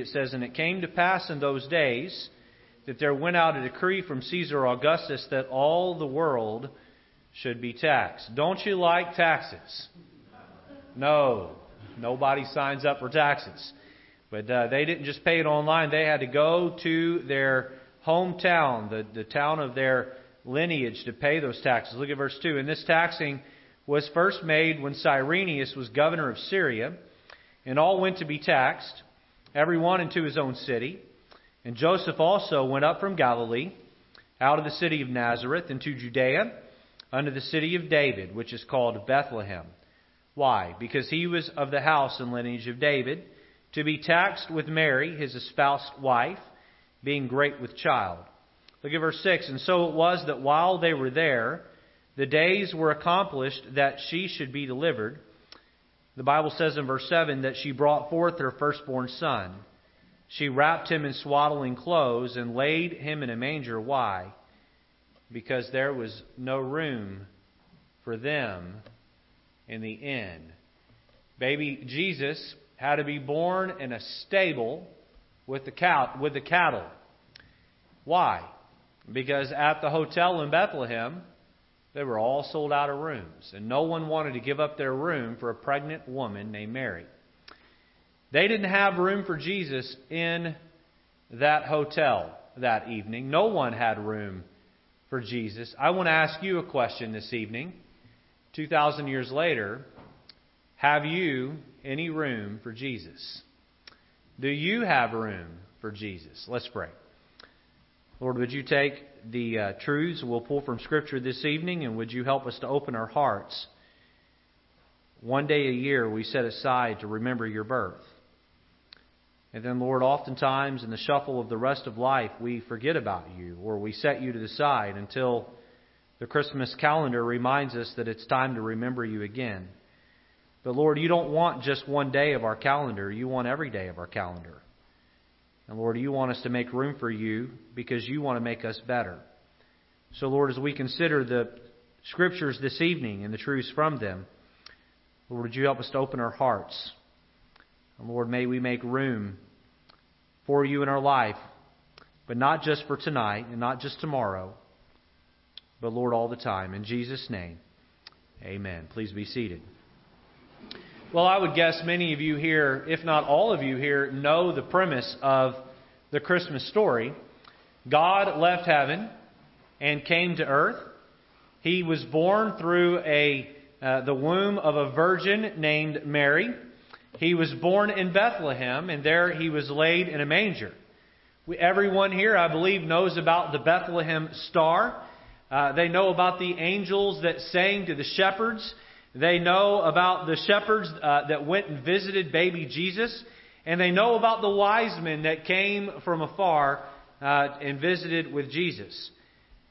it says, And it came to pass in those days that there went out a decree from Caesar Augustus that all the world should be taxed. Don't you like taxes? No. Nobody signs up for taxes. But uh, they didn't just pay it online, they had to go to their hometown, the, the town of their lineage, to pay those taxes. Look at verse 2. And this taxing was first made when Cyrenius was governor of Syria, and all went to be taxed, every one into his own city. And Joseph also went up from Galilee, out of the city of Nazareth, into Judea, unto the city of David, which is called Bethlehem. Why? Because he was of the house and lineage of David, to be taxed with Mary, his espoused wife, being great with child. Look at verse 6. And so it was that while they were there, the days were accomplished that she should be delivered. The Bible says in verse 7 that she brought forth her firstborn son. She wrapped him in swaddling clothes and laid him in a manger. Why? Because there was no room for them in the inn. Baby Jesus had to be born in a stable with the, cow, with the cattle. Why? Because at the hotel in Bethlehem, they were all sold out of rooms, and no one wanted to give up their room for a pregnant woman named Mary. They didn't have room for Jesus in that hotel that evening. No one had room for Jesus. I want to ask you a question this evening. 2,000 years later, have you any room for Jesus? Do you have room for Jesus? Let's pray. Lord, would you take the uh, truths we'll pull from Scripture this evening and would you help us to open our hearts? One day a year we set aside to remember your birth. And then, Lord, oftentimes in the shuffle of the rest of life, we forget about you or we set you to the side until the Christmas calendar reminds us that it's time to remember you again. But Lord, you don't want just one day of our calendar, you want every day of our calendar. And Lord, you want us to make room for you because you want to make us better. So, Lord, as we consider the scriptures this evening and the truths from them, Lord, would you help us to open our hearts? And Lord, may we make room for you in our life, but not just for tonight and not just tomorrow, but Lord, all the time. In Jesus' name, amen. Please be seated. Well, I would guess many of you here, if not all of you here, know the premise of the Christmas story. God left heaven and came to earth. He was born through a uh, the womb of a virgin named Mary. He was born in Bethlehem, and there he was laid in a manger. We, everyone here, I believe, knows about the Bethlehem star. Uh, they know about the angels that sang to the shepherds they know about the shepherds uh, that went and visited baby Jesus, and they know about the wise men that came from afar uh, and visited with Jesus.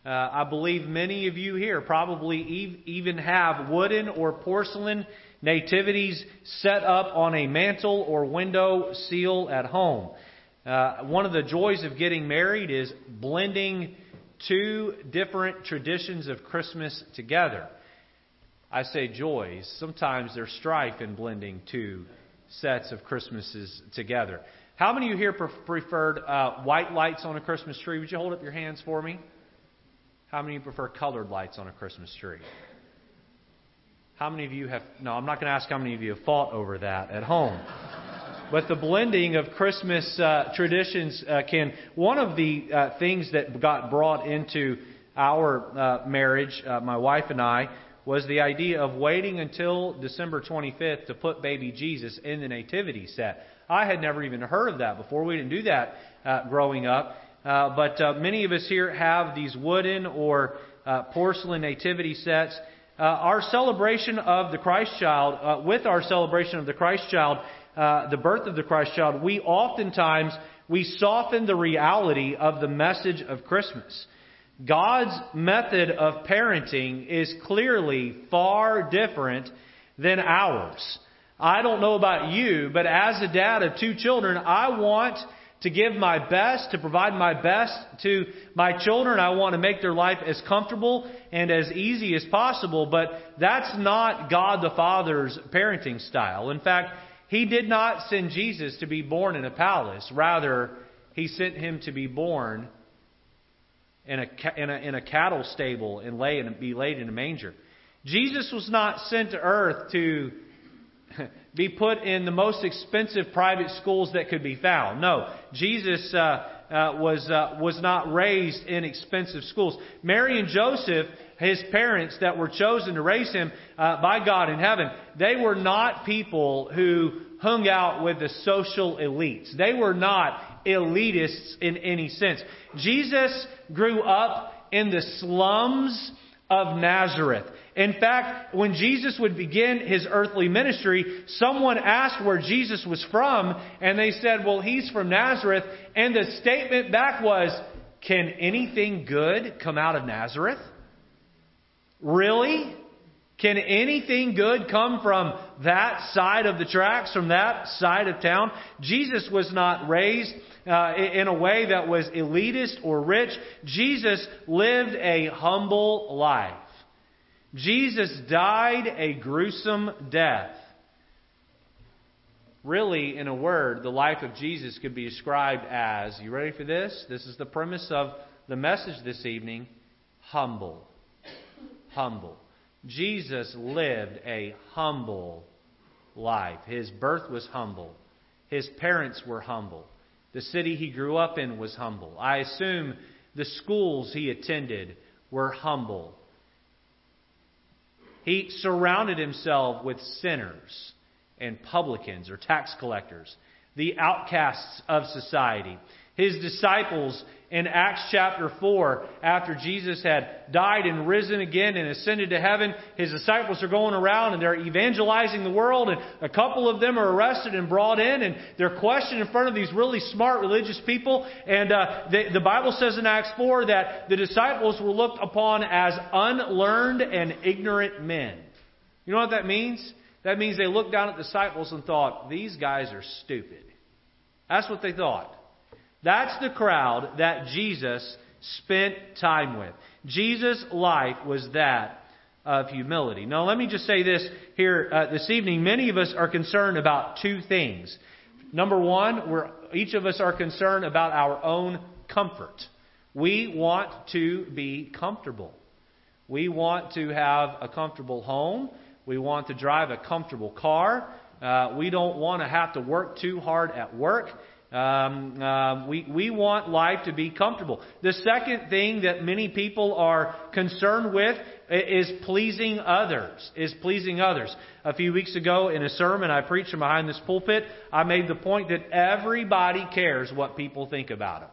Uh, I believe many of you here probably even have wooden or porcelain nativities set up on a mantle or window seal at home. Uh, one of the joys of getting married is blending two different traditions of Christmas together. I say joys. Sometimes there's strife in blending two sets of Christmases together. How many of you here preferred uh, white lights on a Christmas tree? Would you hold up your hands for me? How many of you prefer colored lights on a Christmas tree? How many of you have. No, I'm not going to ask how many of you have fought over that at home. but the blending of Christmas uh, traditions uh, can. One of the uh, things that got brought into our uh, marriage, uh, my wife and I, was the idea of waiting until December 25th to put baby Jesus in the nativity set. I had never even heard of that before. We didn't do that uh, growing up. Uh, but uh, many of us here have these wooden or uh, porcelain nativity sets. Uh, our celebration of the Christ child, uh, with our celebration of the Christ child, the birth of the Christ child, we oftentimes we soften the reality of the message of Christmas. God's method of parenting is clearly far different than ours. I don't know about you, but as a dad of two children, I want to give my best, to provide my best to my children. I want to make their life as comfortable and as easy as possible, but that's not God the Father's parenting style. In fact, He did not send Jesus to be born in a palace. Rather, he sent him to be born in a, in a, in a cattle stable and lay and be laid in a manger. Jesus was not sent to earth to be put in the most expensive private schools that could be found. No, Jesus uh, uh, was uh, was not raised in expensive schools. Mary and Joseph, his parents that were chosen to raise him uh, by God in heaven, they were not people who hung out with the social elites. They were not elitists in any sense. Jesus grew up in the slums of Nazareth. In fact, when Jesus would begin his earthly ministry, someone asked where Jesus was from, and they said, Well, he's from Nazareth. And the statement back was, Can anything good come out of Nazareth? Really? Can anything good come from that side of the tracks, from that side of town? Jesus was not raised uh, in a way that was elitist or rich. Jesus lived a humble life. Jesus died a gruesome death. Really, in a word, the life of Jesus could be described as you ready for this? This is the premise of the message this evening humble. Humble. Jesus lived a humble life. His birth was humble, his parents were humble. The city he grew up in was humble. I assume the schools he attended were humble. He surrounded himself with sinners and publicans or tax collectors, the outcasts of society. His disciples in Acts chapter 4, after Jesus had died and risen again and ascended to heaven, his disciples are going around and they're evangelizing the world, and a couple of them are arrested and brought in, and they're questioned in front of these really smart religious people. And uh, the, the Bible says in Acts 4 that the disciples were looked upon as unlearned and ignorant men. You know what that means? That means they looked down at the disciples and thought, these guys are stupid. That's what they thought. That's the crowd that Jesus spent time with. Jesus' life was that of humility. Now, let me just say this here uh, this evening. Many of us are concerned about two things. Number one, we're, each of us are concerned about our own comfort. We want to be comfortable. We want to have a comfortable home. We want to drive a comfortable car. Uh, we don't want to have to work too hard at work. Um, uh, we, we want life to be comfortable. The second thing that many people are concerned with is pleasing others. Is pleasing others. A few weeks ago in a sermon I preached from behind this pulpit, I made the point that everybody cares what people think about them.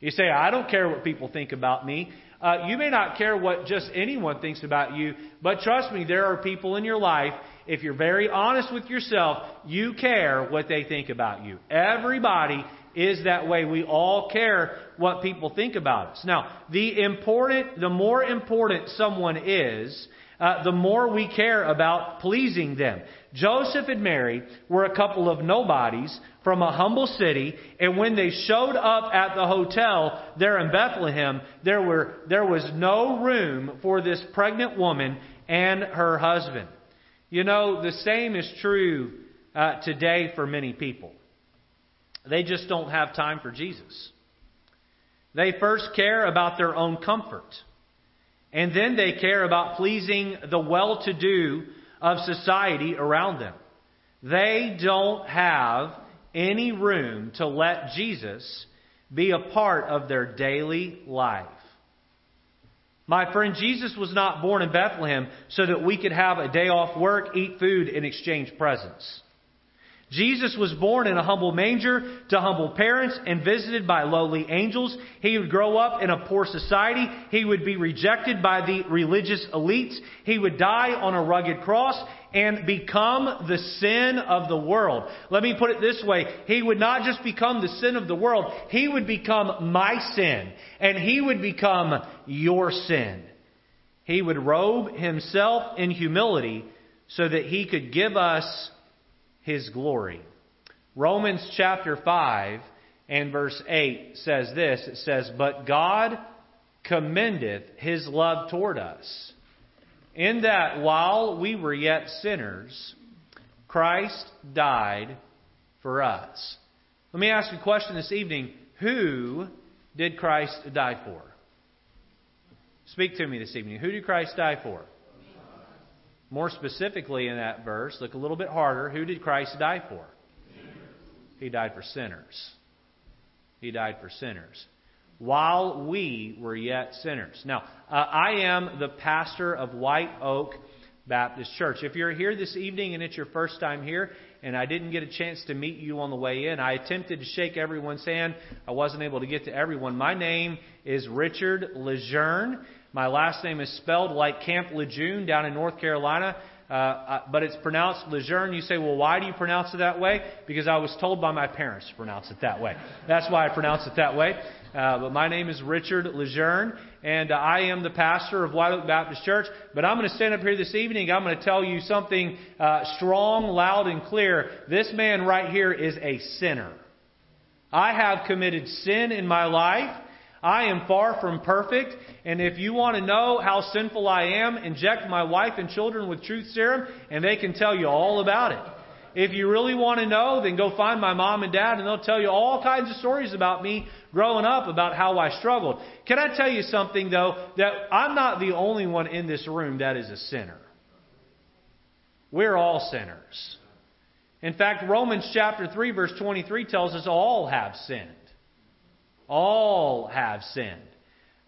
You say, I don't care what people think about me. Uh, you may not care what just anyone thinks about you, but trust me, there are people in your life if you're very honest with yourself, you care what they think about you. Everybody is that way. We all care what people think about us. Now, the important, the more important someone is, uh, the more we care about pleasing them. Joseph and Mary were a couple of nobodies from a humble city, and when they showed up at the hotel there in Bethlehem, there were there was no room for this pregnant woman and her husband. You know, the same is true uh, today for many people. They just don't have time for Jesus. They first care about their own comfort, and then they care about pleasing the well to do of society around them. They don't have any room to let Jesus be a part of their daily life. My friend, Jesus was not born in Bethlehem so that we could have a day off work, eat food, and exchange presents. Jesus was born in a humble manger to humble parents and visited by lowly angels. He would grow up in a poor society. He would be rejected by the religious elites. He would die on a rugged cross and become the sin of the world. Let me put it this way. He would not just become the sin of the world. He would become my sin. And he would become your sin. He would robe himself in humility so that he could give us his glory. Romans chapter 5 and verse 8 says this it says, But God commendeth his love toward us, in that while we were yet sinners, Christ died for us. Let me ask you a question this evening. Who did Christ die for? Speak to me this evening. Who did Christ die for? More specifically in that verse, look a little bit harder. Who did Christ die for? He died for sinners. He died for sinners. While we were yet sinners. Now, uh, I am the pastor of White Oak Baptist Church. If you're here this evening and it's your first time here, and I didn't get a chance to meet you on the way in, I attempted to shake everyone's hand. I wasn't able to get to everyone. My name is Richard Lejeune. My last name is spelled like Camp Lejeune down in North Carolina. Uh, uh, but it's pronounced Lejeune. You say, well, why do you pronounce it that way? Because I was told by my parents to pronounce it that way. That's why I pronounce it that way. Uh, but my name is Richard Lejeune, and uh, I am the pastor of White Oak Baptist Church. But I'm going to stand up here this evening. I'm going to tell you something uh, strong, loud, and clear. This man right here is a sinner. I have committed sin in my life. I am far from perfect, and if you want to know how sinful I am, inject my wife and children with truth serum, and they can tell you all about it. If you really want to know, then go find my mom and dad, and they'll tell you all kinds of stories about me growing up, about how I struggled. Can I tell you something, though, that I'm not the only one in this room that is a sinner? We're all sinners. In fact, Romans chapter 3, verse 23 tells us all have sinned. All have sinned.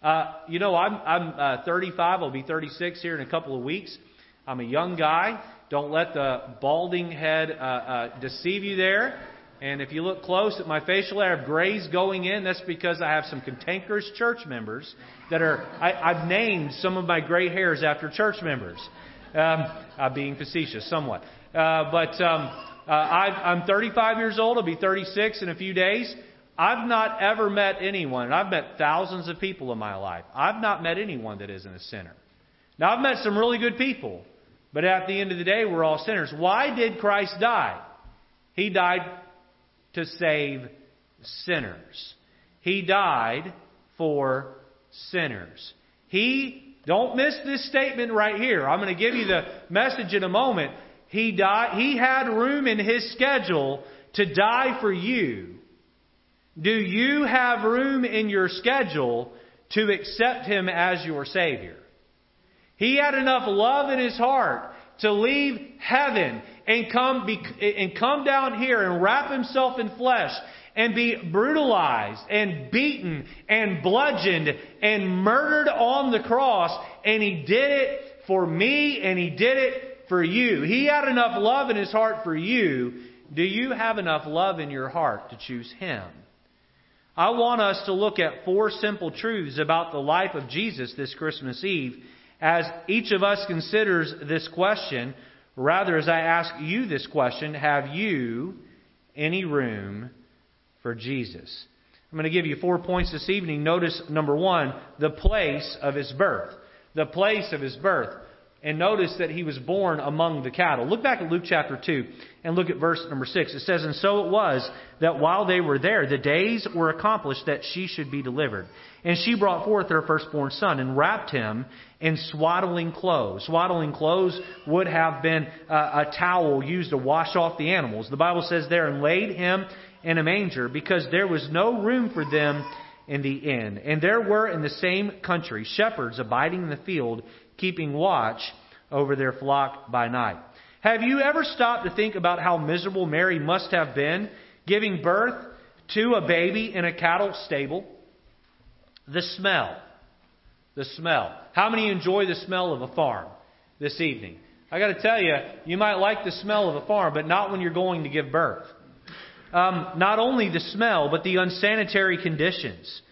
Uh, you know, I'm, I'm uh, 35. I'll be 36 here in a couple of weeks. I'm a young guy. Don't let the balding head uh, uh, deceive you there. And if you look close at my facial hair, I have grays going in. That's because I have some cantankerous church members that are. I, I've named some of my gray hairs after church members. Um, I'm being facetious somewhat. Uh, but um, uh, i I'm 35 years old. I'll be 36 in a few days. I've not ever met anyone, and I've met thousands of people in my life. I've not met anyone that isn't a sinner. Now, I've met some really good people, but at the end of the day, we're all sinners. Why did Christ die? He died to save sinners. He died for sinners. He, don't miss this statement right here. I'm going to give you the message in a moment. He died, he had room in his schedule to die for you do you have room in your schedule to accept Him as your Savior? He had enough love in His heart to leave heaven and come, be, and come down here and wrap Himself in flesh and be brutalized and beaten and bludgeoned and murdered on the cross. And He did it for me and He did it for you. He had enough love in His heart for you. Do you have enough love in your heart to choose Him? I want us to look at four simple truths about the life of Jesus this Christmas Eve as each of us considers this question. Rather, as I ask you this question, have you any room for Jesus? I'm going to give you four points this evening. Notice number one, the place of his birth. The place of his birth. And notice that he was born among the cattle. Look back at Luke chapter 2 and look at verse number 6. It says, And so it was that while they were there, the days were accomplished that she should be delivered. And she brought forth her firstborn son and wrapped him in swaddling clothes. Swaddling clothes would have been a, a towel used to wash off the animals. The Bible says there, and laid him in a manger because there was no room for them in the inn. And there were in the same country shepherds abiding in the field keeping watch over their flock by night. Have you ever stopped to think about how miserable Mary must have been giving birth to a baby in a cattle stable? The smell. The smell. How many enjoy the smell of a farm this evening? I got to tell you, you might like the smell of a farm, but not when you're going to give birth. Um, not only the smell, but the unsanitary conditions.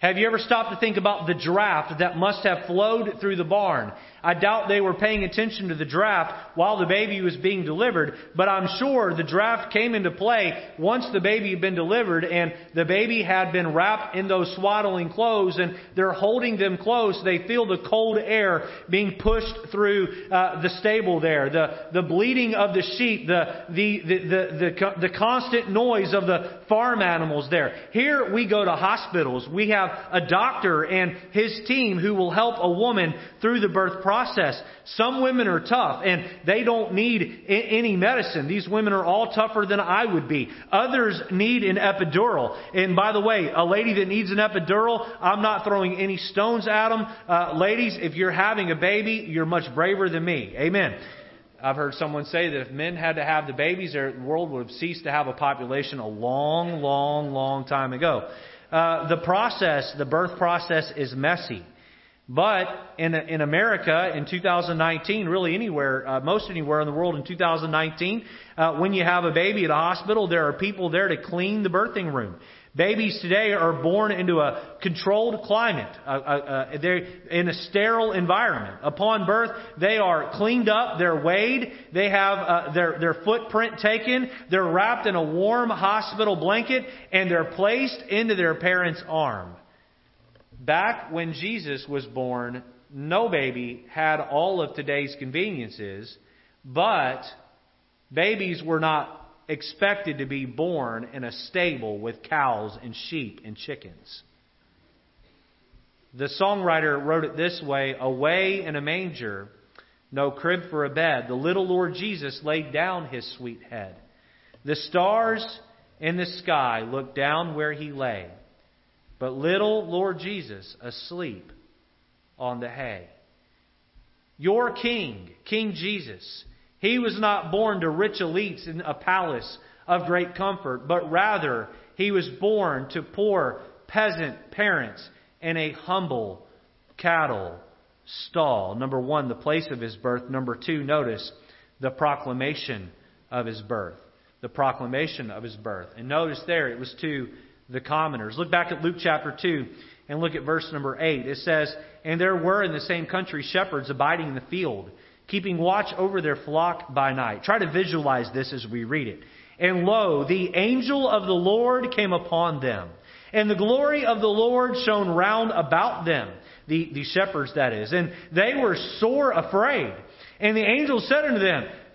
Have you ever stopped to think about the draft that must have flowed through the barn? I doubt they were paying attention to the draft while the baby was being delivered, but I'm sure the draft came into play once the baby had been delivered and the baby had been wrapped in those swaddling clothes and they're holding them close. They feel the cold air being pushed through uh, the stable there, the, the bleating of the sheep, the, the, the, the, the, the constant noise of the farm animals there. Here we go to hospitals. We have a doctor and his team who will help a woman through the birth process process. Some women are tough and they don't need any medicine. These women are all tougher than I would be. Others need an epidural. And by the way, a lady that needs an epidural, I'm not throwing any stones at them. Uh, ladies, if you're having a baby, you're much braver than me. Amen. I've heard someone say that if men had to have the babies, the world would have ceased to have a population a long, long, long time ago. Uh, the process, the birth process is messy. But in, in America in 2019, really anywhere, uh, most anywhere in the world in 2019, uh, when you have a baby at a hospital, there are people there to clean the birthing room. Babies today are born into a controlled climate. Uh, they're in a sterile environment. Upon birth, they are cleaned up, they're weighed, they have uh, their, their footprint taken, they're wrapped in a warm hospital blanket, and they're placed into their parent's arm. Back when Jesus was born, no baby had all of today's conveniences, but babies were not expected to be born in a stable with cows and sheep and chickens. The songwriter wrote it this way Away in a manger, no crib for a bed, the little Lord Jesus laid down his sweet head. The stars in the sky looked down where he lay, but little Lord Jesus asleep on the hay. Your King, King Jesus, he was not born to rich elites in a palace of great comfort, but rather he was born to poor peasant parents in a humble cattle stall. Number one, the place of his birth. Number two, notice the proclamation of his birth. The proclamation of his birth. And notice there, it was to the commoners. Look back at Luke chapter 2 and look at verse number 8. It says, And there were in the same country shepherds abiding in the field keeping watch over their flock by night. Try to visualize this as we read it. And lo, the angel of the Lord came upon them, and the glory of the Lord shone round about them, the, the shepherds that is, and they were sore afraid. And the angel said unto them,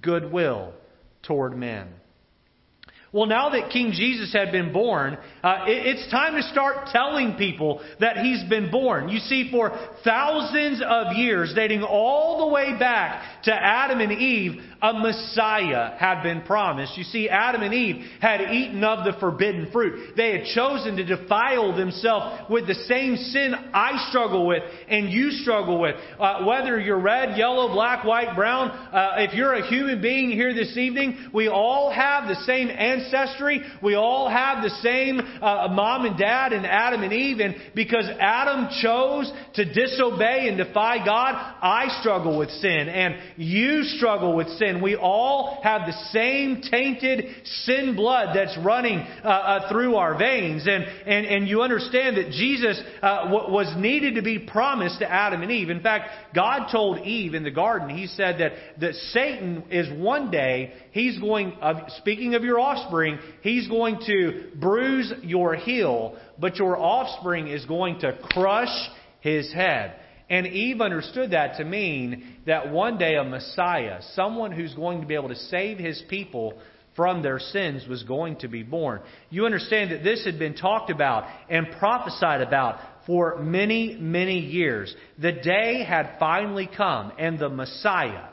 goodwill toward men. Well, now that King Jesus had been born, uh, it, it's time to start telling people that he's been born. You see, for thousands of years, dating all the way back to Adam and Eve, a Messiah had been promised. You see, Adam and Eve had eaten of the forbidden fruit. They had chosen to defile themselves with the same sin I struggle with and you struggle with. Uh, whether you're red, yellow, black, white, brown, uh, if you're a human being here this evening, we all have the same ancestry. We all have the same uh, mom and dad and Adam and Eve. And because Adam chose to disobey and defy God, I struggle with sin. And you struggle with sin sin. We all have the same tainted sin blood that's running uh, uh, through our veins. And, and, and you understand that Jesus uh, was needed to be promised to Adam and Eve. In fact, God told Eve in the garden, He said that, that Satan is one day, he's going, uh, speaking of your offspring, he's going to bruise your heel, but your offspring is going to crush his head. And Eve understood that to mean that one day a Messiah, someone who's going to be able to save his people from their sins, was going to be born. You understand that this had been talked about and prophesied about for many, many years. The day had finally come, and the Messiah,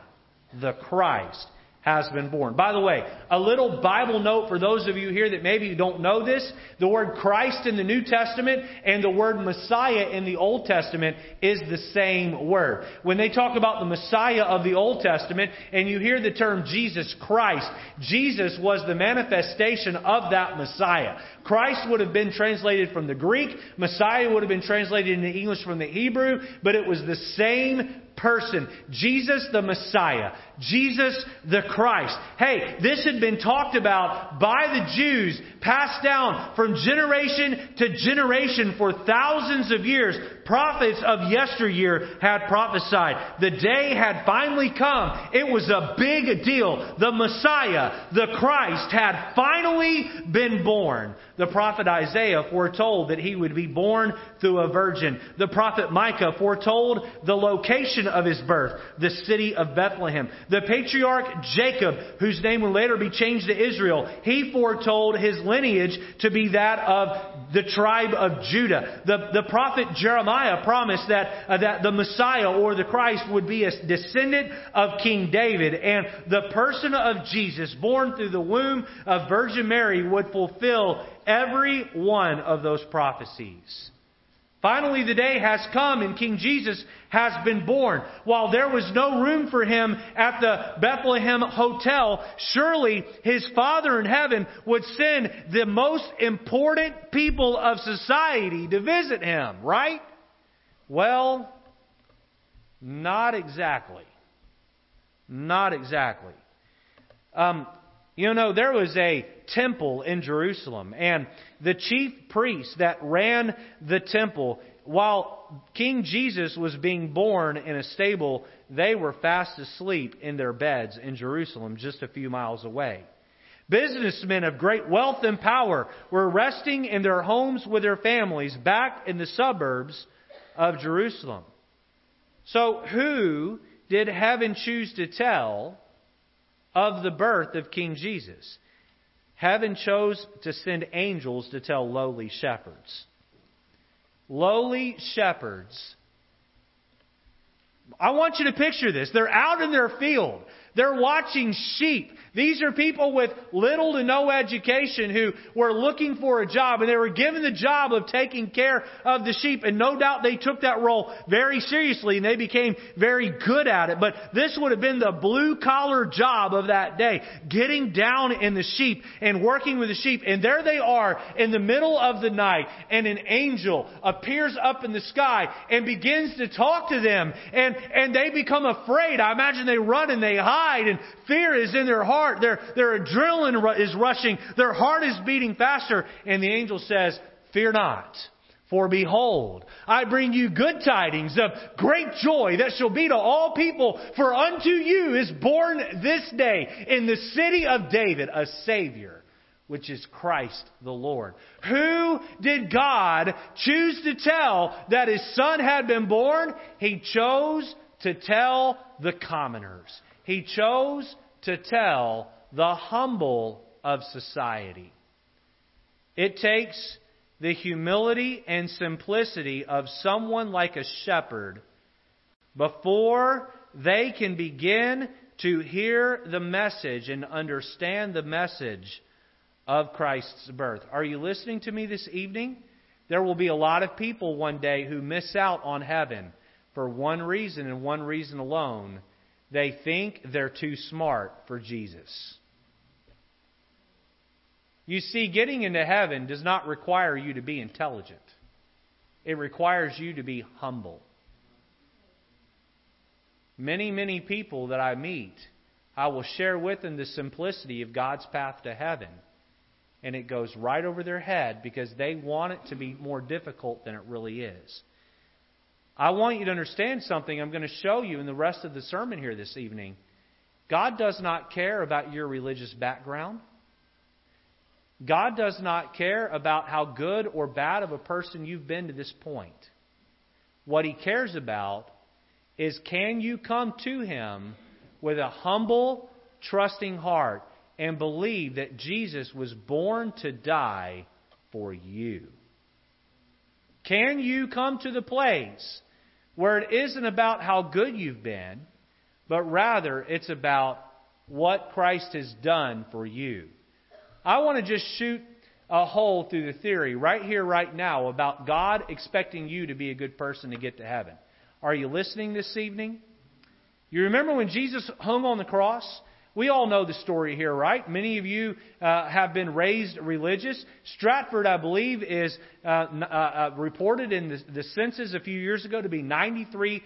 the Christ, has been born. By the way, a little Bible note for those of you here that maybe don't know this. The word Christ in the New Testament and the word Messiah in the Old Testament is the same word. When they talk about the Messiah of the Old Testament and you hear the term Jesus Christ, Jesus was the manifestation of that Messiah. Christ would have been translated from the Greek, Messiah would have been translated into English from the Hebrew, but it was the same person, Jesus the Messiah, Jesus the Christ. Hey, this had been talked about by the Jews, passed down from generation to generation for thousands of years. Prophets of yesteryear had prophesied. The day had finally come. It was a big deal. The Messiah, the Christ, had finally been born. The prophet Isaiah foretold that he would be born through a virgin. The prophet Micah foretold the location of his birth, the city of Bethlehem. The patriarch Jacob, whose name would later be changed to Israel, he foretold his lineage to be that of the tribe of Judah. The, the prophet Jeremiah promised that, uh, that the Messiah or the Christ would be a descendant of King David, and the person of Jesus, born through the womb of Virgin Mary, would fulfill every one of those prophecies. Finally, the day has come and King Jesus has been born. While there was no room for him at the Bethlehem Hotel, surely his Father in heaven would send the most important people of society to visit him, right? Well, not exactly. Not exactly. Um, you know, there was a temple in Jerusalem, and the chief priests that ran the temple, while King Jesus was being born in a stable, they were fast asleep in their beds in Jerusalem, just a few miles away. Businessmen of great wealth and power were resting in their homes with their families back in the suburbs of Jerusalem. So, who did heaven choose to tell of the birth of King Jesus. Heaven chose to send angels to tell lowly shepherds. Lowly shepherds. I want you to picture this. They're out in their field. They're watching sheep. These are people with little to no education who were looking for a job and they were given the job of taking care of the sheep and no doubt they took that role very seriously and they became very good at it. But this would have been the blue collar job of that day. Getting down in the sheep and working with the sheep. And there they are in the middle of the night and an angel appears up in the sky and begins to talk to them and, and they become afraid. I imagine they run and they hide and fear is in their heart heart. Their, their adrenaline is rushing. Their heart is beating faster. And the angel says, Fear not. For behold, I bring you good tidings of great joy that shall be to all people. For unto you is born this day in the city of David a Savior, which is Christ the Lord. Who did God choose to tell that his son had been born? He chose to tell the commoners. He chose to tell the humble of society. It takes the humility and simplicity of someone like a shepherd before they can begin to hear the message and understand the message of Christ's birth. Are you listening to me this evening? There will be a lot of people one day who miss out on heaven for one reason and one reason alone they think they're too smart for Jesus. You see, getting into heaven does not require you to be intelligent, it requires you to be humble. Many, many people that I meet, I will share with them the simplicity of God's path to heaven. And it goes right over their head because they want it to be more difficult than it really is. I want you to understand something I'm going to show you in the rest of the sermon here this evening. God does not care about your religious background. God does not care about how good or bad of a person you've been to this point. What He cares about is can you come to Him with a humble, trusting heart and believe that Jesus was born to die for you? Can you come to the place where it isn't about how good you've been, but rather it's about what Christ has done for you? I want to just shoot a hole through the theory right here, right now, about God expecting you to be a good person to get to heaven. Are you listening this evening? You remember when Jesus hung on the cross? We all know the story here, right? Many of you uh, have been raised religious. Stratford, I believe, is uh, uh, uh, reported in the, the census a few years ago to be 93%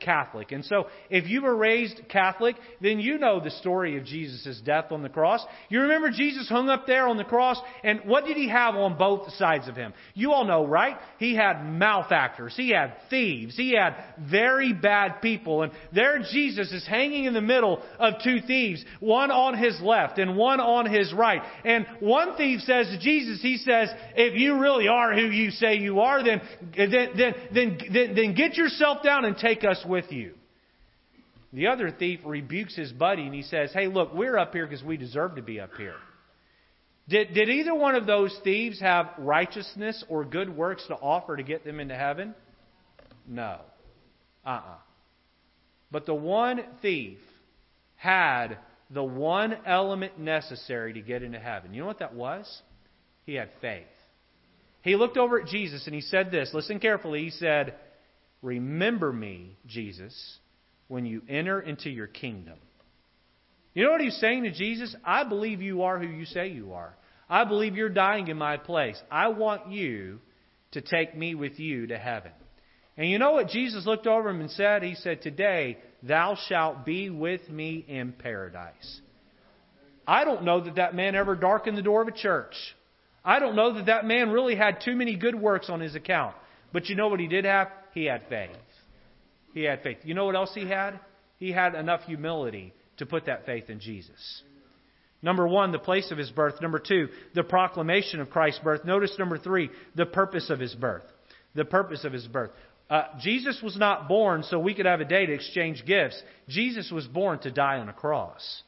Catholic. And so, if you were raised Catholic, then you know the story of Jesus' death on the cross. You remember Jesus hung up there on the cross, and what did he have on both sides of him? You all know, right? He had malefactors, he had thieves, he had very bad people, and there Jesus is hanging in the middle of two thieves, one on his left and one on his right. And one thief says to Jesus, he says, if you really are who you say you are, then, then, then, then, then, get yourself down and and take us with you. The other thief rebukes his buddy and he says, Hey, look, we're up here because we deserve to be up here. Did, did either one of those thieves have righteousness or good works to offer to get them into heaven? No. Uh uh-uh. uh But the one thief had the one element necessary to get into heaven. You know what that was? He had faith. He looked over at Jesus and he said this. Listen carefully. He said, Remember me, Jesus, when you enter into your kingdom. You know what he's saying to Jesus? I believe you are who you say you are. I believe you're dying in my place. I want you to take me with you to heaven. And you know what Jesus looked over him and said? He said, Today thou shalt be with me in paradise. I don't know that that man ever darkened the door of a church. I don't know that that man really had too many good works on his account. But you know what he did have? He had faith. He had faith. You know what else he had? He had enough humility to put that faith in Jesus. Number one, the place of his birth. Number two, the proclamation of Christ's birth. Notice number three, the purpose of his birth. The purpose of his birth. Uh, Jesus was not born so we could have a day to exchange gifts. Jesus was born to die on a cross.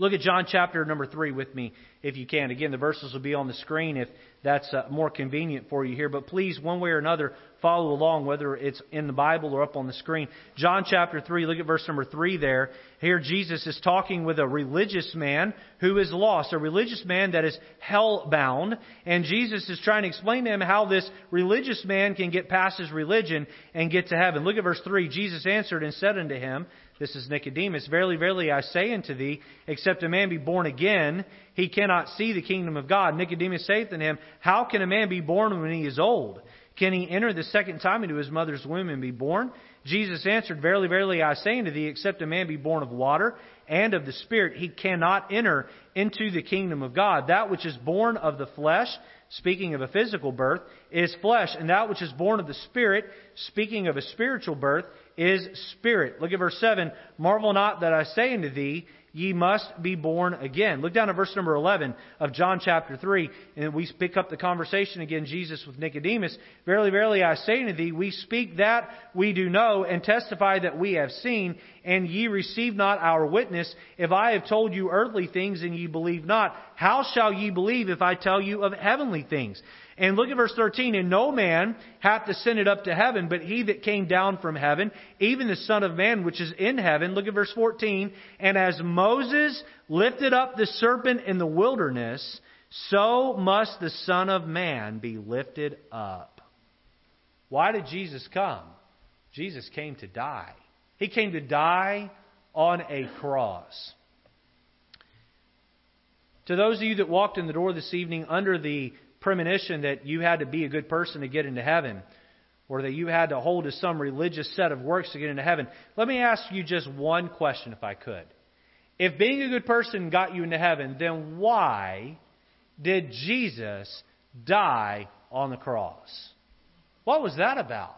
Look at John chapter number 3 with me if you can. Again, the verses will be on the screen if that's uh, more convenient for you here. But please, one way or another, follow along, whether it's in the Bible or up on the screen. John chapter 3, look at verse number 3 there. Here, Jesus is talking with a religious man who is lost, a religious man that is hell bound. And Jesus is trying to explain to him how this religious man can get past his religion and get to heaven. Look at verse 3. Jesus answered and said unto him, this is Nicodemus. Verily, verily, I say unto thee, except a man be born again, he cannot see the kingdom of God. Nicodemus saith unto him, How can a man be born when he is old? Can he enter the second time into his mother's womb and be born? Jesus answered, Verily, verily, I say unto thee, except a man be born of water and of the Spirit, he cannot enter into the kingdom of God. That which is born of the flesh, speaking of a physical birth, is flesh, and that which is born of the Spirit, speaking of a spiritual birth, is spirit. Look at verse 7. Marvel not that I say unto thee, ye must be born again. Look down at verse number 11 of John chapter 3, and we pick up the conversation again, Jesus with Nicodemus. Verily, verily, I say unto thee, we speak that we do know, and testify that we have seen, and ye receive not our witness. If I have told you earthly things, and ye believe not, how shall ye believe if I tell you of heavenly things? And look at verse 13. And no man hath ascended up to heaven, but he that came down from heaven, even the Son of Man which is in heaven. Look at verse 14. And as Moses lifted up the serpent in the wilderness, so must the Son of Man be lifted up. Why did Jesus come? Jesus came to die. He came to die on a cross. To those of you that walked in the door this evening under the premonition that you had to be a good person to get into heaven, or that you had to hold to some religious set of works to get into heaven, let me ask you just one question, if I could. If being a good person got you into heaven, then why did Jesus die on the cross? What was that about?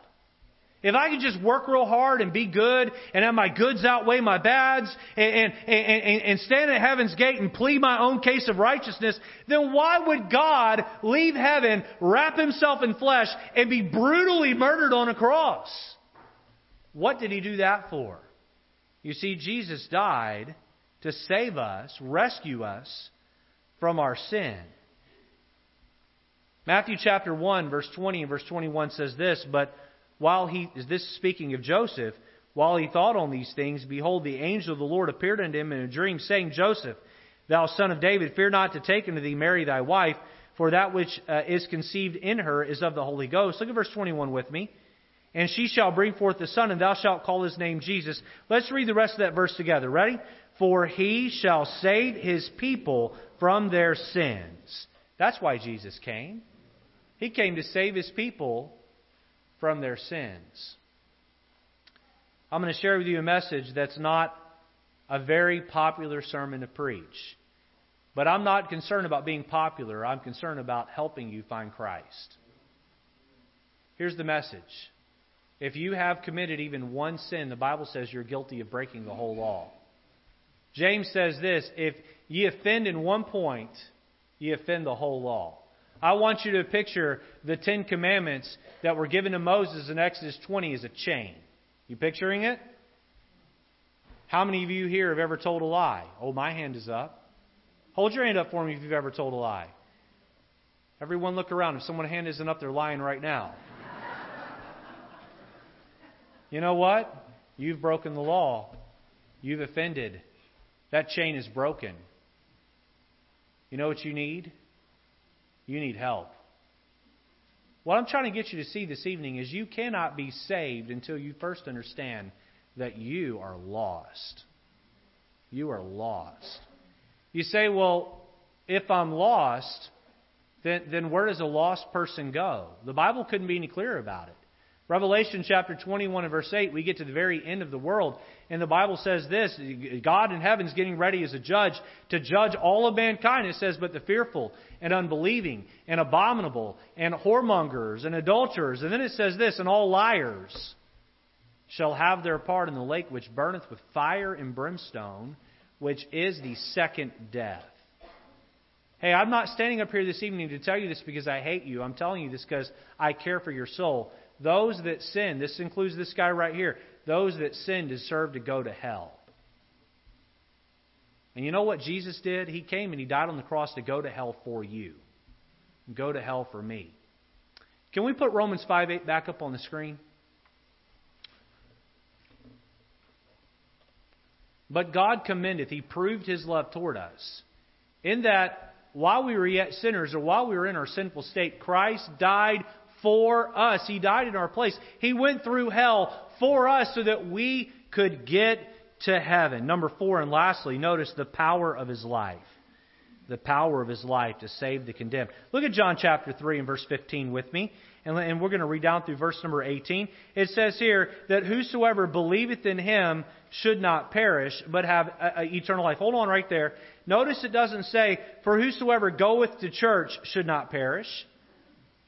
If I could just work real hard and be good and have my goods outweigh my bads and, and, and, and, stand at heaven's gate and plead my own case of righteousness, then why would God leave heaven, wrap himself in flesh, and be brutally murdered on a cross? What did he do that for? You see, Jesus died to save us, rescue us from our sin. Matthew chapter 1, verse 20 and verse 21 says this, but while he is this speaking of Joseph, while he thought on these things, behold, the angel of the Lord appeared unto him in a dream, saying, Joseph, thou son of David, fear not to take unto thee Mary thy wife, for that which uh, is conceived in her is of the Holy Ghost. Look at verse 21 with me. And she shall bring forth the son, and thou shalt call his name Jesus. Let's read the rest of that verse together. Ready? For he shall save his people from their sins. That's why Jesus came. He came to save his people from their sins. I'm going to share with you a message that's not a very popular sermon to preach. But I'm not concerned about being popular. I'm concerned about helping you find Christ. Here's the message. If you have committed even one sin, the Bible says you're guilty of breaking the whole law. James says this if ye offend in one point, ye offend the whole law. I want you to picture the Ten Commandments that were given to Moses in Exodus 20 as a chain. You picturing it? How many of you here have ever told a lie? Oh, my hand is up. Hold your hand up for me if you've ever told a lie. Everyone look around. If someone's hand isn't up, they're lying right now. you know what? You've broken the law. You've offended. That chain is broken. You know what you need? You need help. What I'm trying to get you to see this evening is you cannot be saved until you first understand that you are lost. You are lost. You say, well, if I'm lost, then, then where does a lost person go? The Bible couldn't be any clearer about it. Revelation chapter 21 and verse 8, we get to the very end of the world, and the Bible says this God in heaven is getting ready as a judge to judge all of mankind. It says, But the fearful and unbelieving and abominable and whoremongers and adulterers. And then it says this, And all liars shall have their part in the lake which burneth with fire and brimstone, which is the second death. Hey, I'm not standing up here this evening to tell you this because I hate you. I'm telling you this because I care for your soul. Those that sin, this includes this guy right here, those that sin deserve to go to hell. And you know what Jesus did? He came and he died on the cross to go to hell for you. Go to hell for me. Can we put Romans 5 8 back up on the screen? But God commendeth, He proved His love toward us, in that while we were yet sinners, or while we were in our sinful state, Christ died for us. He died in our place. He went through hell for us so that we could get to heaven. Number four, and lastly, notice the power of his life. The power of his life to save the condemned. Look at John chapter 3 and verse 15 with me. And, we're going to read down through verse number 18. It says here that whosoever believeth in him should not perish, but have a, a eternal life. Hold on right there. Notice it doesn't say, for whosoever goeth to church should not perish.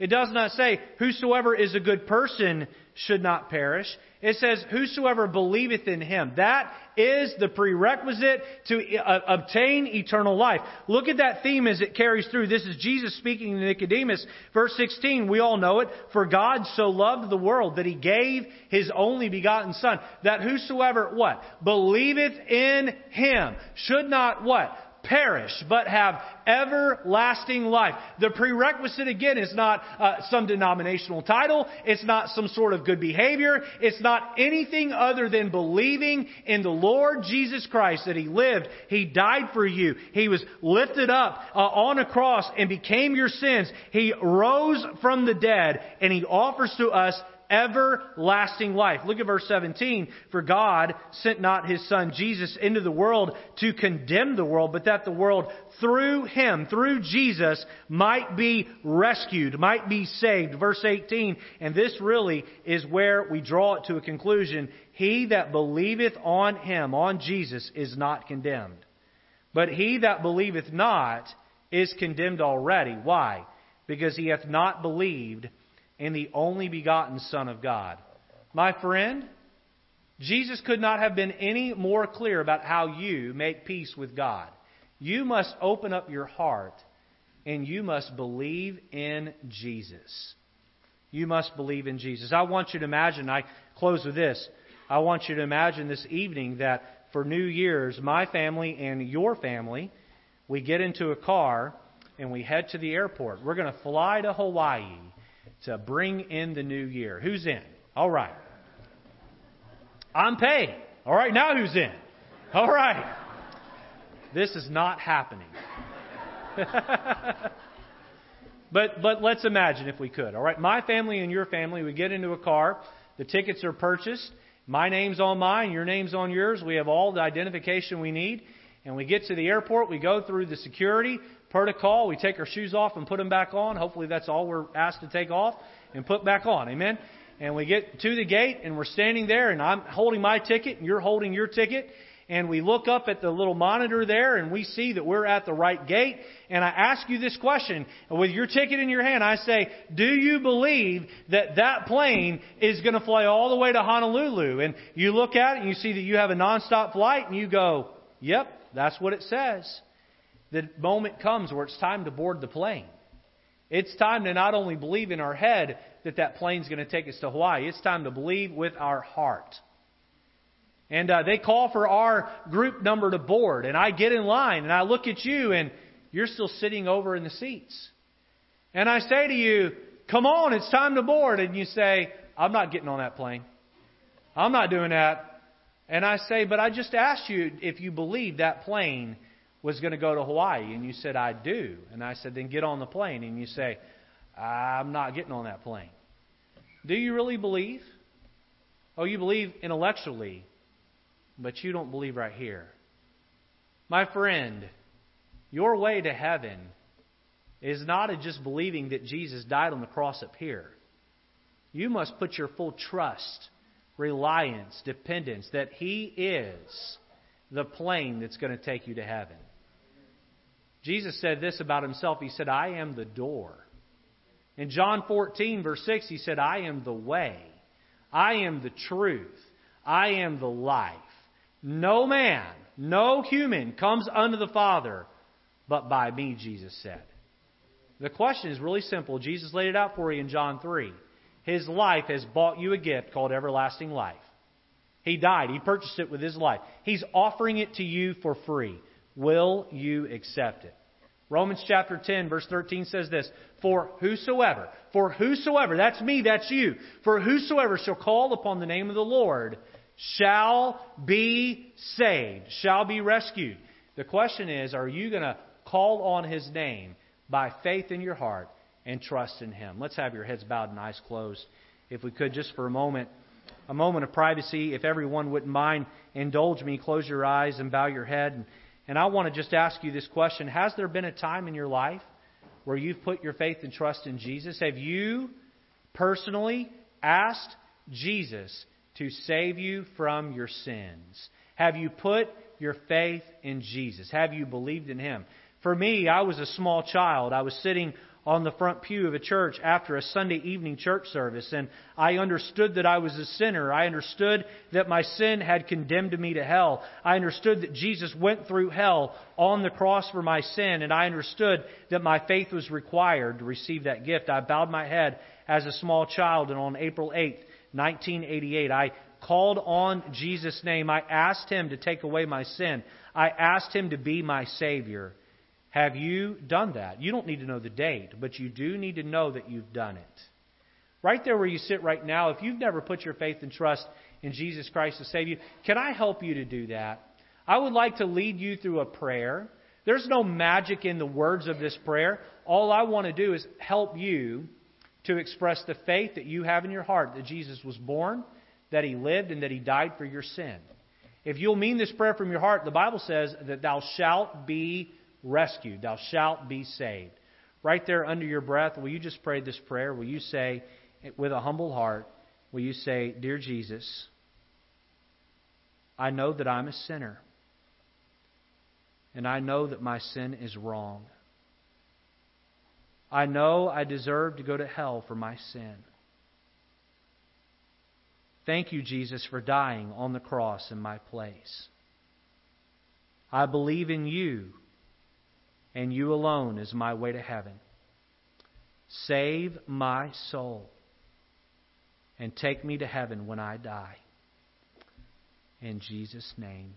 It does not say, whosoever is a good person should not perish. It says, whosoever believeth in him. That is the prerequisite to uh, obtain eternal life. Look at that theme as it carries through. This is Jesus speaking to Nicodemus. Verse 16, we all know it. For God so loved the world that he gave his only begotten Son, that whosoever, what? Believeth in him should not, what? Perish, but have everlasting life. The prerequisite again is not uh, some denominational title. It's not some sort of good behavior. It's not anything other than believing in the Lord Jesus Christ that He lived. He died for you. He was lifted up uh, on a cross and became your sins. He rose from the dead and He offers to us everlasting life. Look at verse 17. For God sent not his Son Jesus into the world to condemn the world, but that the world through him, through Jesus, might be rescued, might be saved. Verse 18. And this really is where we draw it to a conclusion. He that believeth on him, on Jesus, is not condemned. But he that believeth not is condemned already. Why? Because he hath not believed in the only begotten Son of God. My friend, Jesus could not have been any more clear about how you make peace with God. You must open up your heart and you must believe in Jesus. You must believe in Jesus. I want you to imagine, I close with this. I want you to imagine this evening that for New Year's, my family and your family, we get into a car and we head to the airport. We're going to fly to Hawaii to bring in the new year. Who's in? All right. I'm paying. All right, now who's in? All right. This is not happening. but but let's imagine if we could. All right, my family and your family, we get into a car. The tickets are purchased. My name's on mine, your name's on yours. We have all the identification we need. And we get to the airport, we go through the security protocol. We take our shoes off and put them back on. Hopefully, that's all we're asked to take off and put back on. Amen. And we get to the gate and we're standing there, and I'm holding my ticket, and you're holding your ticket. And we look up at the little monitor there and we see that we're at the right gate. And I ask you this question with your ticket in your hand. I say, Do you believe that that plane is going to fly all the way to Honolulu? And you look at it and you see that you have a nonstop flight and you go, Yep, that's what it says. The moment comes where it's time to board the plane. It's time to not only believe in our head that that plane's going to take us to Hawaii, it's time to believe with our heart. And uh, they call for our group number to board, and I get in line and I look at you, and you're still sitting over in the seats. And I say to you, Come on, it's time to board. And you say, I'm not getting on that plane. I'm not doing that. And I say, But I just asked you if you believe that plane was going to go to Hawaii. And you said, I do. And I said, Then get on the plane. And you say, I'm not getting on that plane. Do you really believe? Oh, you believe intellectually, but you don't believe right here. My friend, your way to heaven is not just believing that Jesus died on the cross up here. You must put your full trust, reliance, dependence that He is the plane that's going to take you to heaven. Jesus said this about Himself. He said, I am the door. In John 14, verse 6, He said, I am the way. I am the truth. I am the life. No man, no human comes unto the Father but by me, Jesus said. The question is really simple. Jesus laid it out for you in John 3. His life has bought you a gift called everlasting life. He died. He purchased it with his life. He's offering it to you for free. Will you accept it? Romans chapter 10, verse 13 says this For whosoever, for whosoever, that's me, that's you, for whosoever shall call upon the name of the Lord shall be saved, shall be rescued. The question is, are you going to call on his name by faith in your heart and trust in him? Let's have your heads bowed and eyes closed. If we could, just for a moment, a moment of privacy, if everyone wouldn't mind, indulge me, close your eyes and bow your head. And I want to just ask you this question Has there been a time in your life where you've put your faith and trust in Jesus? Have you personally asked Jesus to save you from your sins? Have you put your faith in Jesus? Have you believed in Him? For me, I was a small child. I was sitting on the front pew of a church after a Sunday evening church service, and I understood that I was a sinner. I understood that my sin had condemned me to hell. I understood that Jesus went through hell on the cross for my sin, and I understood that my faith was required to receive that gift. I bowed my head as a small child, and on April 8th, 1988. I called on Jesus' name. I asked Him to take away my sin. I asked Him to be my Savior. Have you done that? You don't need to know the date, but you do need to know that you've done it. Right there where you sit right now, if you've never put your faith and trust in Jesus Christ to save you, can I help you to do that? I would like to lead you through a prayer. There's no magic in the words of this prayer. All I want to do is help you to express the faith that you have in your heart that Jesus was born, that he lived, and that he died for your sin. If you'll mean this prayer from your heart, the Bible says that thou shalt be rescued, thou shalt be saved. Right there under your breath, will you just pray this prayer? Will you say, with a humble heart, will you say, Dear Jesus, I know that I'm a sinner, and I know that my sin is wrong. I know I deserve to go to hell for my sin. Thank you, Jesus, for dying on the cross in my place. I believe in you, and you alone is my way to heaven. Save my soul and take me to heaven when I die. In Jesus' name.